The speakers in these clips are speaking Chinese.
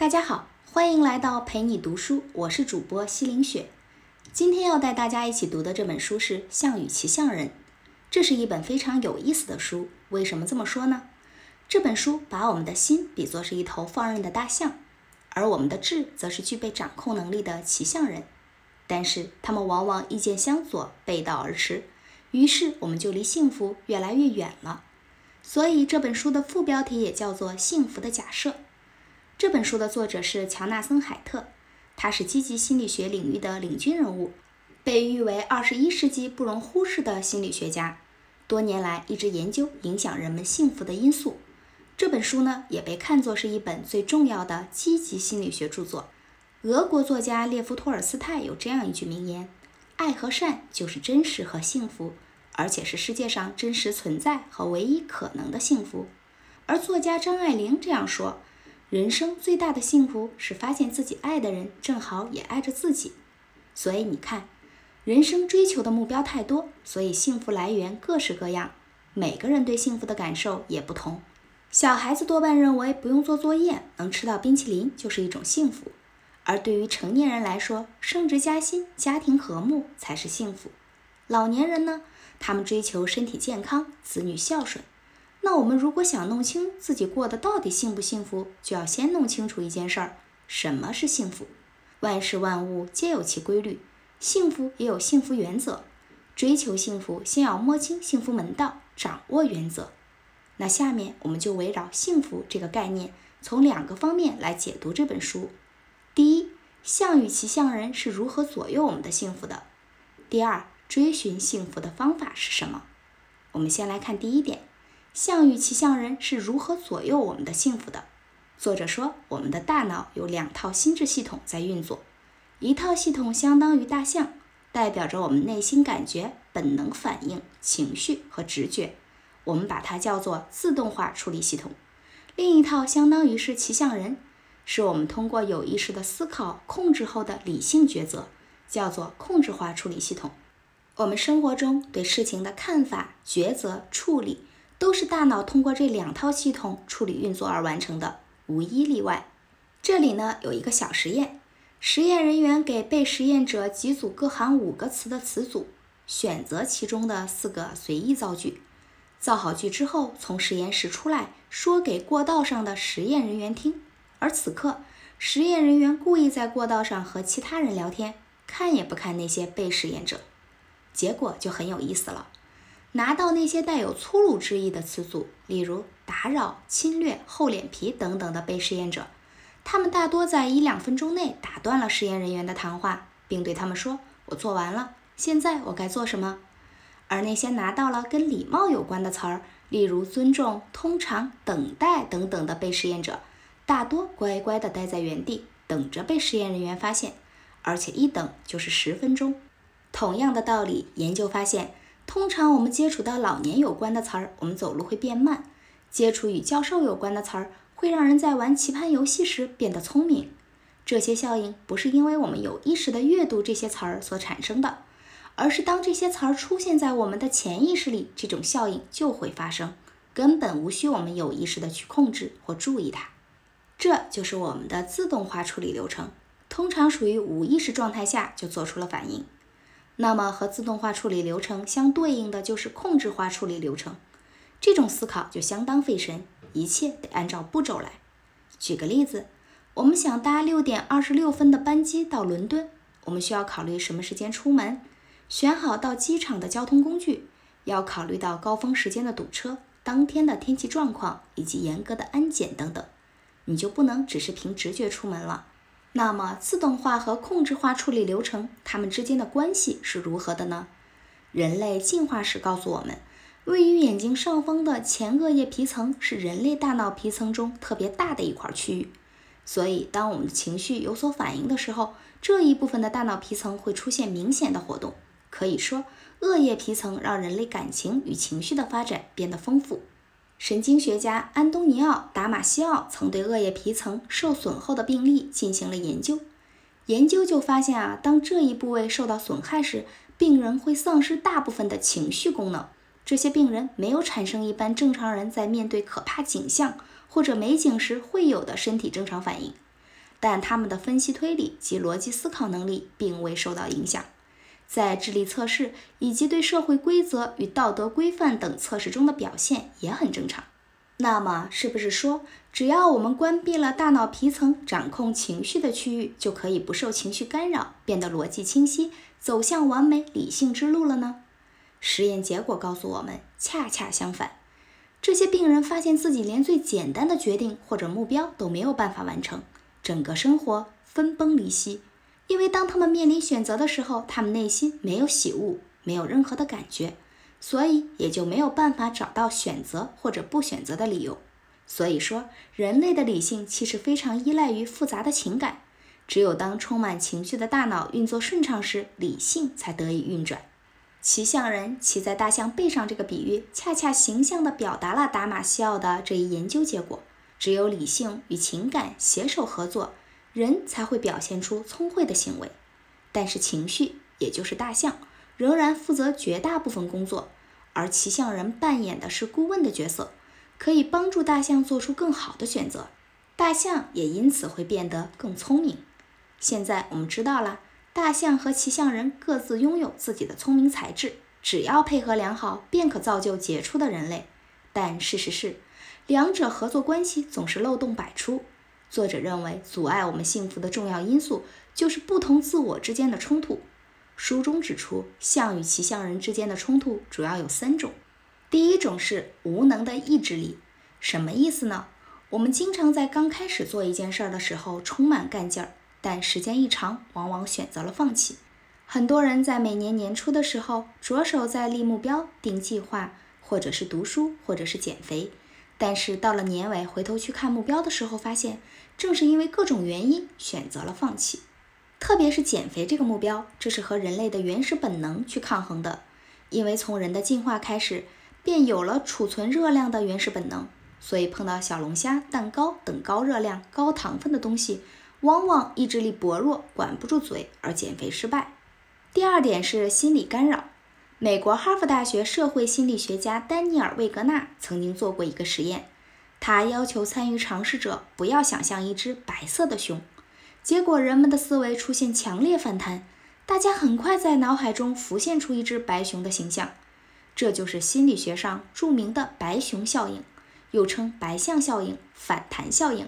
大家好，欢迎来到陪你读书，我是主播西林雪。今天要带大家一起读的这本书是《项羽骑象人》，这是一本非常有意思的书。为什么这么说呢？这本书把我们的心比作是一头放任的大象，而我们的智则是具备掌控能力的骑象人。但是他们往往意见相左，背道而驰，于是我们就离幸福越来越远了。所以这本书的副标题也叫做《幸福的假设》。这本书的作者是乔纳森·海特。他是积极心理学领域的领军人物，被誉为二十一世纪不容忽视的心理学家。多年来一直研究影响人们幸福的因素。这本书呢，也被看作是一本最重要的积极心理学著作。俄国作家列夫·托尔斯泰有这样一句名言：“爱和善就是真实和幸福，而且是世界上真实存在和唯一可能的幸福。”而作家张爱玲这样说。人生最大的幸福是发现自己爱的人正好也爱着自己，所以你看，人生追求的目标太多，所以幸福来源各式各样，每个人对幸福的感受也不同。小孩子多半认为不用做作业，能吃到冰淇淋就是一种幸福，而对于成年人来说，升职加薪、家庭和睦才是幸福。老年人呢，他们追求身体健康、子女孝顺。那我们如果想弄清自己过得到底幸不幸福，就要先弄清楚一件事儿：什么是幸福？万事万物皆有其规律，幸福也有幸福原则。追求幸福，先要摸清幸福门道，掌握原则。那下面我们就围绕幸福这个概念，从两个方面来解读这本书。第一，项羽骑象人是如何左右我们的幸福的？第二，追寻幸福的方法是什么？我们先来看第一点。象与骑象人是如何左右我们的幸福的？作者说，我们的大脑有两套心智系统在运作，一套系统相当于大象，代表着我们内心感觉、本能反应、情绪和直觉，我们把它叫做自动化处理系统；另一套相当于是骑象人，是我们通过有意识的思考控制后的理性抉择，叫做控制化处理系统。我们生活中对事情的看法、抉择、处理。都是大脑通过这两套系统处理运作而完成的，无一例外。这里呢有一个小实验，实验人员给被实验者几组各含五个词的词组，选择其中的四个随意造句，造好句之后从实验室出来说给过道上的实验人员听。而此刻，实验人员故意在过道上和其他人聊天，看也不看那些被实验者，结果就很有意思了。拿到那些带有粗鲁之意的词组，例如打扰、侵略、厚脸皮等等的被试验者，他们大多在一两分钟内打断了实验人员的谈话，并对他们说：“我做完了，现在我该做什么？”而那些拿到了跟礼貌有关的词儿，例如尊重、通常、等待等等的被试验者，大多乖乖地待在原地，等着被实验人员发现，而且一等就是十分钟。同样的道理，研究发现。通常我们接触到老年有关的词儿，我们走路会变慢；接触与教授有关的词儿，会让人在玩棋盘游戏时变得聪明。这些效应不是因为我们有意识的阅读这些词儿所产生的，而是当这些词儿出现在我们的潜意识里，这种效应就会发生，根本无需我们有意识的去控制或注意它。这就是我们的自动化处理流程，通常属于无意识状态下就做出了反应。那么和自动化处理流程相对应的就是控制化处理流程，这种思考就相当费神，一切得按照步骤来。举个例子，我们想搭六点二十六分的班机到伦敦，我们需要考虑什么时间出门，选好到机场的交通工具，要考虑到高峰时间的堵车、当天的天气状况以及严格的安检等等，你就不能只是凭直觉出门了。那么，自动化和控制化处理流程，它们之间的关系是如何的呢？人类进化史告诉我们，位于眼睛上方的前额叶皮层是人类大脑皮层中特别大的一块区域。所以，当我们的情绪有所反应的时候，这一部分的大脑皮层会出现明显的活动。可以说，额叶皮层让人类感情与情绪的发展变得丰富。神经学家安东尼奥·达马西奥曾对额叶皮层受损后的病例进行了研究，研究就发现啊，当这一部位受到损害时，病人会丧失大部分的情绪功能。这些病人没有产生一般正常人在面对可怕景象或者美景时会有的身体正常反应。但他们的分析推理及逻辑思考能力并未受到影响。在智力测试以及对社会规则与道德规范等测试中的表现也很正常。那么，是不是说，只要我们关闭了大脑皮层掌控情绪的区域，就可以不受情绪干扰，变得逻辑清晰，走向完美理性之路了呢？实验结果告诉我们，恰恰相反。这些病人发现自己连最简单的决定或者目标都没有办法完成，整个生活分崩离析。因为当他们面临选择的时候，他们内心没有喜恶，没有任何的感觉。所以也就没有办法找到选择或者不选择的理由。所以说，人类的理性其实非常依赖于复杂的情感。只有当充满情绪的大脑运作顺畅时，理性才得以运转。骑象人骑在大象背上这个比喻，恰恰形象地表达了达马西奥的这一研究结果。只有理性与情感携手合作，人才会表现出聪慧的行为。但是情绪，也就是大象。仍然负责绝大部分工作，而骑象人扮演的是顾问的角色，可以帮助大象做出更好的选择，大象也因此会变得更聪明。现在我们知道了，大象和骑象人各自拥有自己的聪明才智，只要配合良好，便可造就杰出的人类。但事实是，两者合作关系总是漏洞百出。作者认为，阻碍我们幸福的重要因素就是不同自我之间的冲突。书中指出，象与骑象人之间的冲突主要有三种。第一种是无能的意志力，什么意思呢？我们经常在刚开始做一件事儿的时候充满干劲儿，但时间一长，往往选择了放弃。很多人在每年年初的时候着手在立目标、定计划，或者是读书，或者是减肥，但是到了年尾回头去看目标的时候，发现正是因为各种原因选择了放弃。特别是减肥这个目标，这是和人类的原始本能去抗衡的。因为从人的进化开始，便有了储存热量的原始本能，所以碰到小龙虾、蛋糕等高热量、高糖分的东西，往往意志力薄弱，管不住嘴而减肥失败。第二点是心理干扰。美国哈佛大学社会心理学家丹尼尔·魏格纳曾经做过一个实验，他要求参与尝试者不要想象一只白色的熊。结果，人们的思维出现强烈反弹，大家很快在脑海中浮现出一只白熊的形象。这就是心理学上著名的“白熊效应”，又称“白象效应”、“反弹效应”。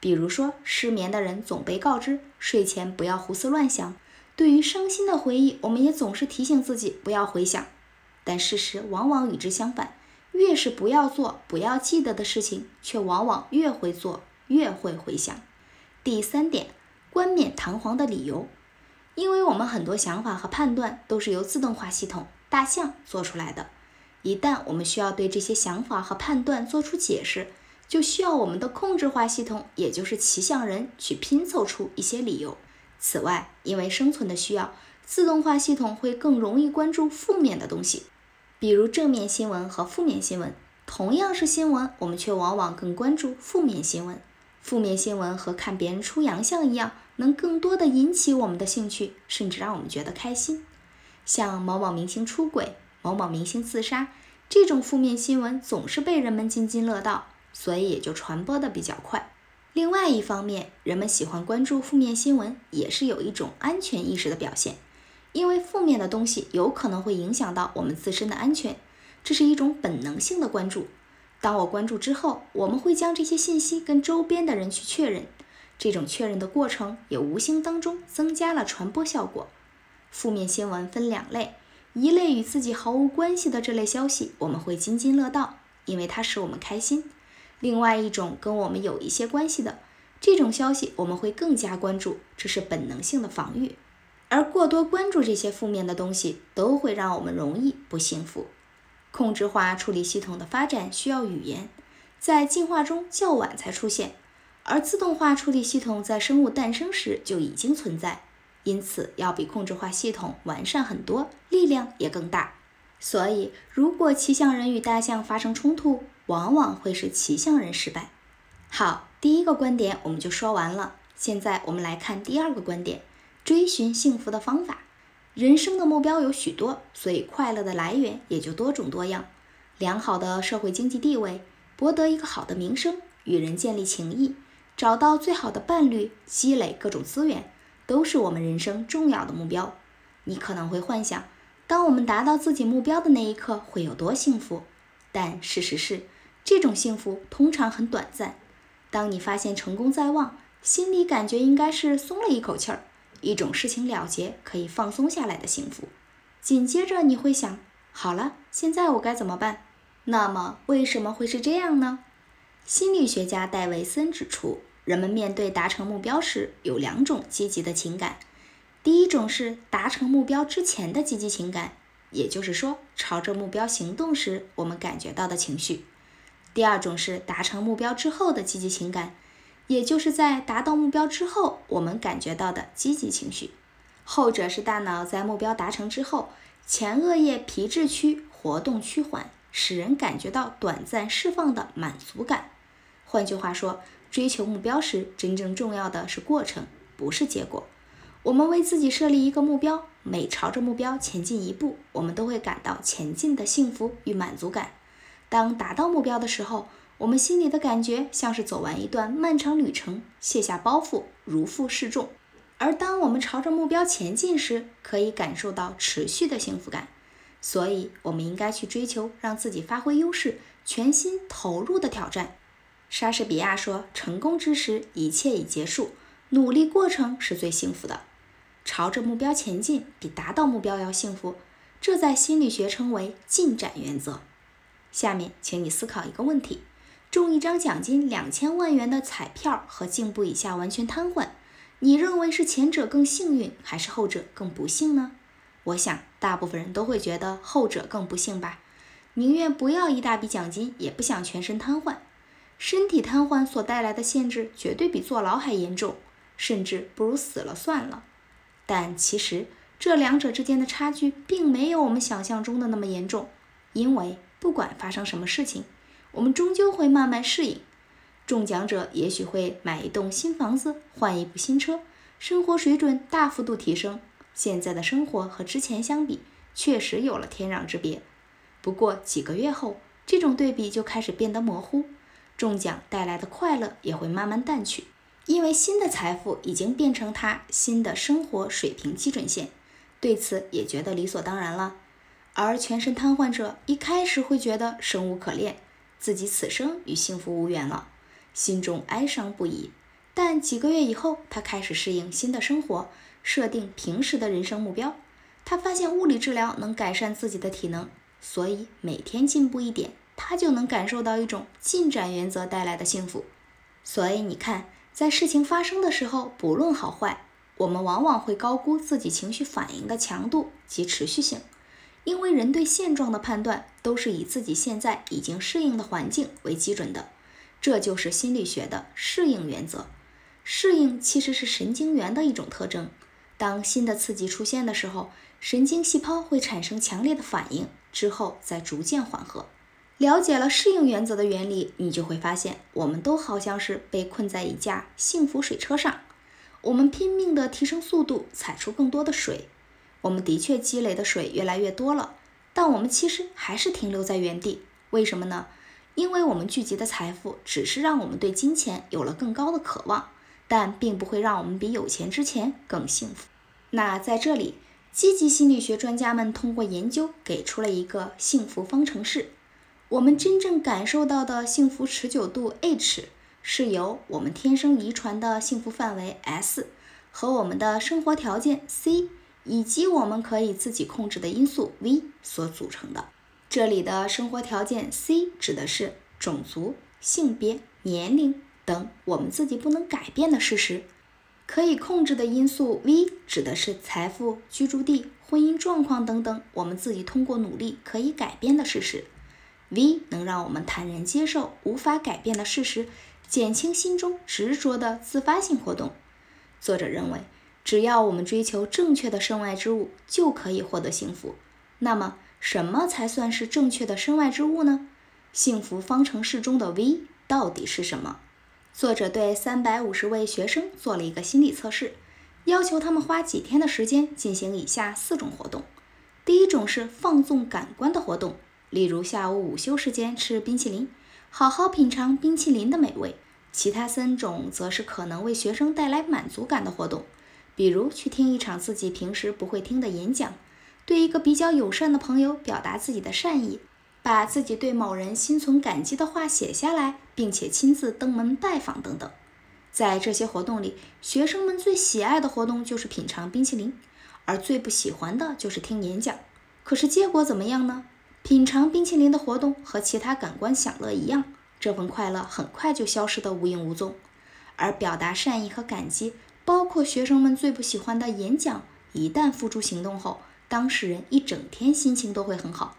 比如说，失眠的人总被告知睡前不要胡思乱想；对于伤心的回忆，我们也总是提醒自己不要回想。但事实往往与之相反，越是不要做、不要记得的事情，却往往越会做、越会回想。第三点。冠冕堂皇的理由，因为我们很多想法和判断都是由自动化系统大象做出来的。一旦我们需要对这些想法和判断做出解释，就需要我们的控制化系统，也就是骑象人去拼凑出一些理由。此外，因为生存的需要，自动化系统会更容易关注负面的东西，比如正面新闻和负面新闻。同样是新闻，我们却往往更关注负面新闻。负面新闻和看别人出洋相一样。能更多的引起我们的兴趣，甚至让我们觉得开心。像某某明星出轨、某某明星自杀这种负面新闻，总是被人们津津乐道，所以也就传播的比较快。另外一方面，人们喜欢关注负面新闻，也是有一种安全意识的表现，因为负面的东西有可能会影响到我们自身的安全，这是一种本能性的关注。当我关注之后，我们会将这些信息跟周边的人去确认。这种确认的过程也无形当中增加了传播效果。负面新闻分两类，一类与自己毫无关系的这类消息，我们会津津乐道，因为它使我们开心；另外一种跟我们有一些关系的这种消息，我们会更加关注，这是本能性的防御。而过多关注这些负面的东西，都会让我们容易不幸福。控制化处理系统的发展需要语言，在进化中较晚才出现。而自动化处理系统在生物诞生时就已经存在，因此要比控制化系统完善很多，力量也更大。所以，如果骑象人与大象发生冲突，往往会是骑象人失败。好，第一个观点我们就说完了。现在我们来看第二个观点：追寻幸福的方法。人生的目标有许多，所以快乐的来源也就多种多样。良好的社会经济地位，博得一个好的名声，与人建立情谊。找到最好的伴侣，积累各种资源，都是我们人生重要的目标。你可能会幻想，当我们达到自己目标的那一刻会有多幸福，但事实是，这种幸福通常很短暂。当你发现成功在望，心里感觉应该是松了一口气儿，一种事情了结，可以放松下来的幸福。紧接着你会想，好了，现在我该怎么办？那么为什么会是这样呢？心理学家戴维森指出，人们面对达成目标时有两种积极的情感。第一种是达成目标之前的积极情感，也就是说，朝着目标行动时我们感觉到的情绪；第二种是达成目标之后的积极情感，也就是在达到目标之后我们感觉到的积极情绪。后者是大脑在目标达成之后，前额叶皮质区活动趋缓。使人感觉到短暂释放的满足感。换句话说，追求目标时，真正重要的是过程，不是结果。我们为自己设立一个目标，每朝着目标前进一步，我们都会感到前进的幸福与满足感。当达到目标的时候，我们心里的感觉像是走完一段漫长旅程，卸下包袱，如负释重。而当我们朝着目标前进时，可以感受到持续的幸福感。所以，我们应该去追求让自己发挥优势、全心投入的挑战。莎士比亚说：“成功之时，一切已结束，努力过程是最幸福的。朝着目标前进，比达到目标要幸福。这在心理学称为进展原则。”下面，请你思考一个问题：中一张奖金两千万元的彩票和颈部以下完全瘫痪，你认为是前者更幸运，还是后者更不幸呢？我想，大部分人都会觉得后者更不幸吧，宁愿不要一大笔奖金，也不想全身瘫痪。身体瘫痪所带来的限制，绝对比坐牢还严重，甚至不如死了算了。但其实，这两者之间的差距，并没有我们想象中的那么严重。因为不管发生什么事情，我们终究会慢慢适应。中奖者也许会买一栋新房子，换一部新车，生活水准大幅度提升。现在的生活和之前相比，确实有了天壤之别。不过几个月后，这种对比就开始变得模糊，中奖带来的快乐也会慢慢淡去，因为新的财富已经变成他新的生活水平基准线，对此也觉得理所当然了。而全身瘫痪者一开始会觉得生无可恋，自己此生与幸福无缘了，心中哀伤不已。但几个月以后，他开始适应新的生活。设定平时的人生目标，他发现物理治疗能改善自己的体能，所以每天进步一点，他就能感受到一种进展原则带来的幸福。所以你看，在事情发生的时候，不论好坏，我们往往会高估自己情绪反应的强度及持续性，因为人对现状的判断都是以自己现在已经适应的环境为基准的，这就是心理学的适应原则。适应其实是神经元的一种特征。当新的刺激出现的时候，神经细胞会产生强烈的反应，之后再逐渐缓和。了解了适应原则的原理，你就会发现，我们都好像是被困在一架幸福水车上。我们拼命地提升速度，踩出更多的水。我们的确积累的水越来越多了，但我们其实还是停留在原地。为什么呢？因为我们聚集的财富只是让我们对金钱有了更高的渴望，但并不会让我们比有钱之前更幸福。那在这里，积极心理学专家们通过研究给出了一个幸福方程式。我们真正感受到的幸福持久度 H，是由我们天生遗传的幸福范围 S 和我们的生活条件 C 以及我们可以自己控制的因素 V 所组成的。这里的生活条件 C 指的是种族、性别、年龄等我们自己不能改变的事实。可以控制的因素 V 指的是财富、居住地、婚姻状况等等，我们自己通过努力可以改变的事实。V 能让我们坦然接受无法改变的事实，减轻心中执着的自发性活动。作者认为，只要我们追求正确的身外之物，就可以获得幸福。那么，什么才算是正确的身外之物呢？幸福方程式中的 V 到底是什么？作者对三百五十位学生做了一个心理测试，要求他们花几天的时间进行以下四种活动。第一种是放纵感官的活动，例如下午午休时间吃冰淇淋，好好品尝冰淇淋的美味。其他三种则是可能为学生带来满足感的活动，比如去听一场自己平时不会听的演讲，对一个比较友善的朋友表达自己的善意，把自己对某人心存感激的话写下来，并且亲自登门拜访等等。在这些活动里，学生们最喜爱的活动就是品尝冰淇淋，而最不喜欢的就是听演讲。可是结果怎么样呢？品尝冰淇淋的活动和其他感官享乐一样，这份快乐很快就消失得无影无踪。而表达善意和感激，包括学生们最不喜欢的演讲，一旦付诸行动后，当事人一整天心情都会很好。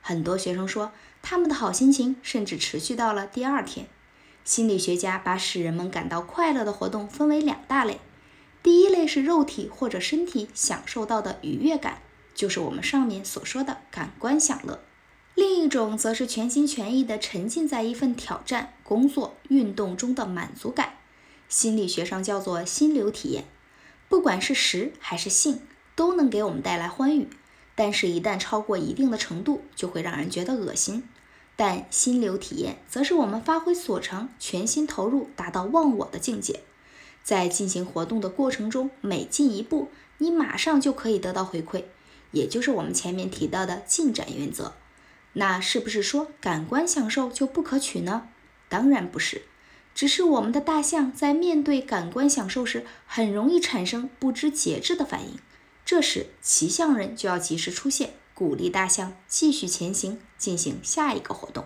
很多学生说，他们的好心情甚至持续到了第二天。心理学家把使人们感到快乐的活动分为两大类，第一类是肉体或者身体享受到的愉悦感。就是我们上面所说的感官享乐，另一种则是全心全意地沉浸在一份挑战、工作、运动中的满足感，心理学上叫做心流体验。不管是食还是性，都能给我们带来欢愉，但是，一旦超过一定的程度，就会让人觉得恶心。但心流体验则是我们发挥所长，全心投入，达到忘我的境界。在进行活动的过程中，每进一步，你马上就可以得到回馈。也就是我们前面提到的进展原则，那是不是说感官享受就不可取呢？当然不是，只是我们的大象在面对感官享受时，很容易产生不知节制的反应，这时骑象人就要及时出现，鼓励大象继续前行，进行下一个活动。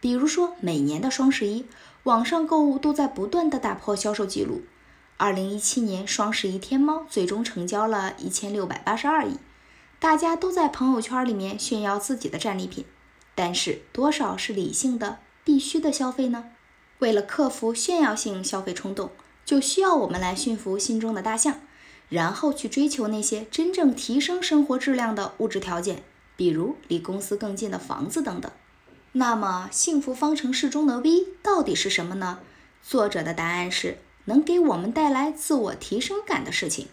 比如说，每年的双十一，网上购物都在不断的打破销售记录。二零一七年双十一，天猫最终成交了一千六百八十二亿。大家都在朋友圈里面炫耀自己的战利品，但是多少是理性的、必须的消费呢？为了克服炫耀性消费冲动，就需要我们来驯服心中的大象，然后去追求那些真正提升生活质量的物质条件，比如离公司更近的房子等等。那么，幸福方程式中的 V 到底是什么呢？作者的答案是能给我们带来自我提升感的事情。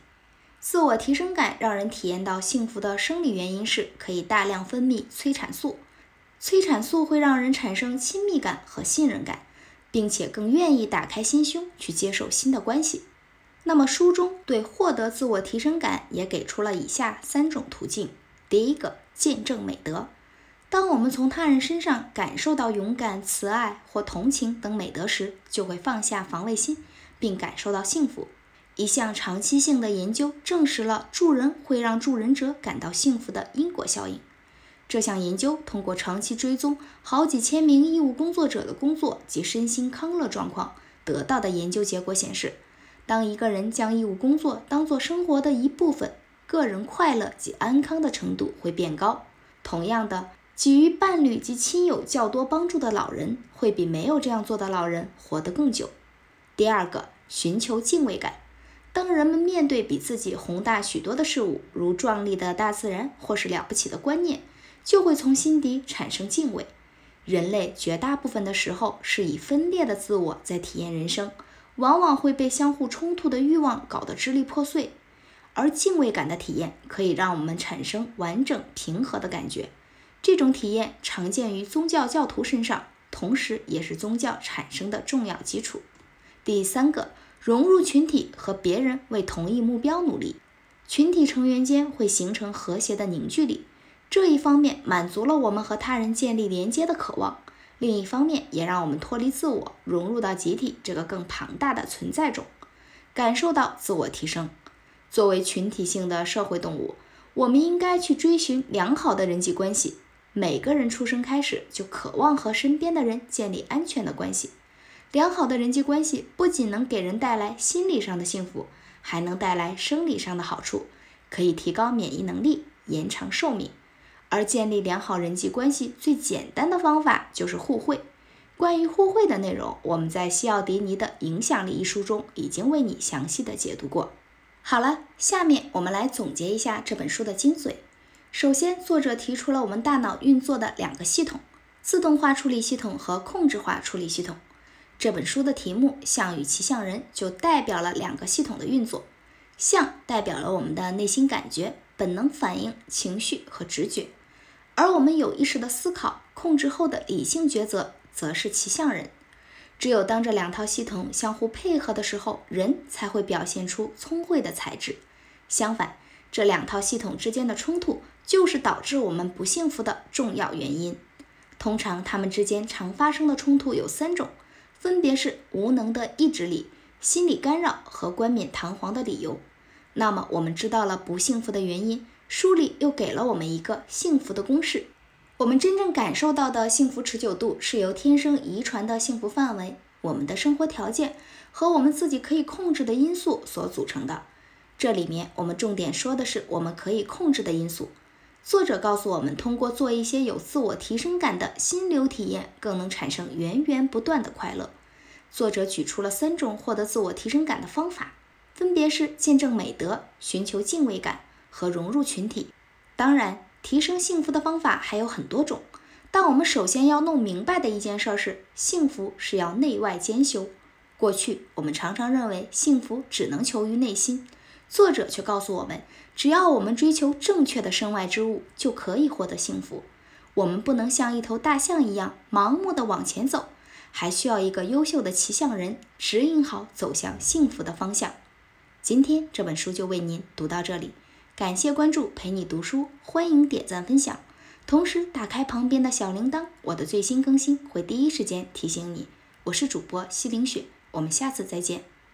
自我提升感让人体验到幸福的生理原因是可以大量分泌催产素，催产素会让人产生亲密感和信任感，并且更愿意打开心胸去接受新的关系。那么书中对获得自我提升感也给出了以下三种途径：第一个，见证美德。当我们从他人身上感受到勇敢、慈爱或同情等美德时，就会放下防卫心，并感受到幸福。一项长期性的研究证实了助人会让助人者感到幸福的因果效应。这项研究通过长期追踪好几千名义务工作者的工作及身心康乐状况得到的研究结果显示，当一个人将义务工作当作生活的一部分，个人快乐及安康的程度会变高。同样的，给予伴侣及亲友较多帮助的老人，会比没有这样做的老人活得更久。第二个，寻求敬畏感。当人们面对比自己宏大许多的事物，如壮丽的大自然或是了不起的观念，就会从心底产生敬畏。人类绝大部分的时候是以分裂的自我在体验人生，往往会被相互冲突的欲望搞得支离破碎。而敬畏感的体验可以让我们产生完整平和的感觉。这种体验常见于宗教教徒身上，同时也是宗教产生的重要基础。第三个。融入群体和别人为同一目标努力，群体成员间会形成和谐的凝聚力。这一方面满足了我们和他人建立连接的渴望，另一方面也让我们脱离自我，融入到集体这个更庞大的存在中，感受到自我提升。作为群体性的社会动物，我们应该去追寻良好的人际关系。每个人出生开始就渴望和身边的人建立安全的关系。良好的人际关系不仅能给人带来心理上的幸福，还能带来生理上的好处，可以提高免疫能力，延长寿命。而建立良好人际关系最简单的方法就是互惠。关于互惠的内容，我们在西奥迪尼的《影响力》一书中已经为你详细的解读过。好了，下面我们来总结一下这本书的精髓。首先，作者提出了我们大脑运作的两个系统：自动化处理系统和控制化处理系统。这本书的题目“象与骑象人”就代表了两个系统的运作。象代表了我们的内心感觉、本能反应、情绪和直觉，而我们有意识的思考、控制后的理性抉择，则是骑象人。只有当这两套系统相互配合的时候，人才会表现出聪慧的才智。相反，这两套系统之间的冲突，就是导致我们不幸福的重要原因。通常，他们之间常发生的冲突有三种，分别是无能的意志力、心理干扰和冠冕堂皇的理由。那么，我们知道了不幸福的原因，书里又给了我们一个幸福的公式。我们真正感受到的幸福持久度是由天生遗传的幸福范围、我们的生活条件和我们自己可以控制的因素所组成的。这里面我们重点说的是我们可以控制的因素。作者告诉我们，通过做一些有自我提升感的心流体验，更能产生源源不断的快乐。作者举出了三种获得自我提升感的方法，分别是见证美德、寻求敬畏感和融入群体。当然。提升幸福的方法还有很多种，但我们首先要弄明白的一件事是，幸福是要内外兼修。过去我们常常认为幸福只能求于内心，作者却告诉我们，只要我们追求正确的身外之物，就可以获得幸福。我们不能像一头大象一样盲目的往前走，还需要一个优秀的骑象人指引好走向幸福的方向。今天这本书就为您读到这里。感谢关注，陪你读书，欢迎点赞分享，同时打开旁边的小铃铛，我的最新更新会第一时间提醒你。我是主播西凌雪，我们下次再见。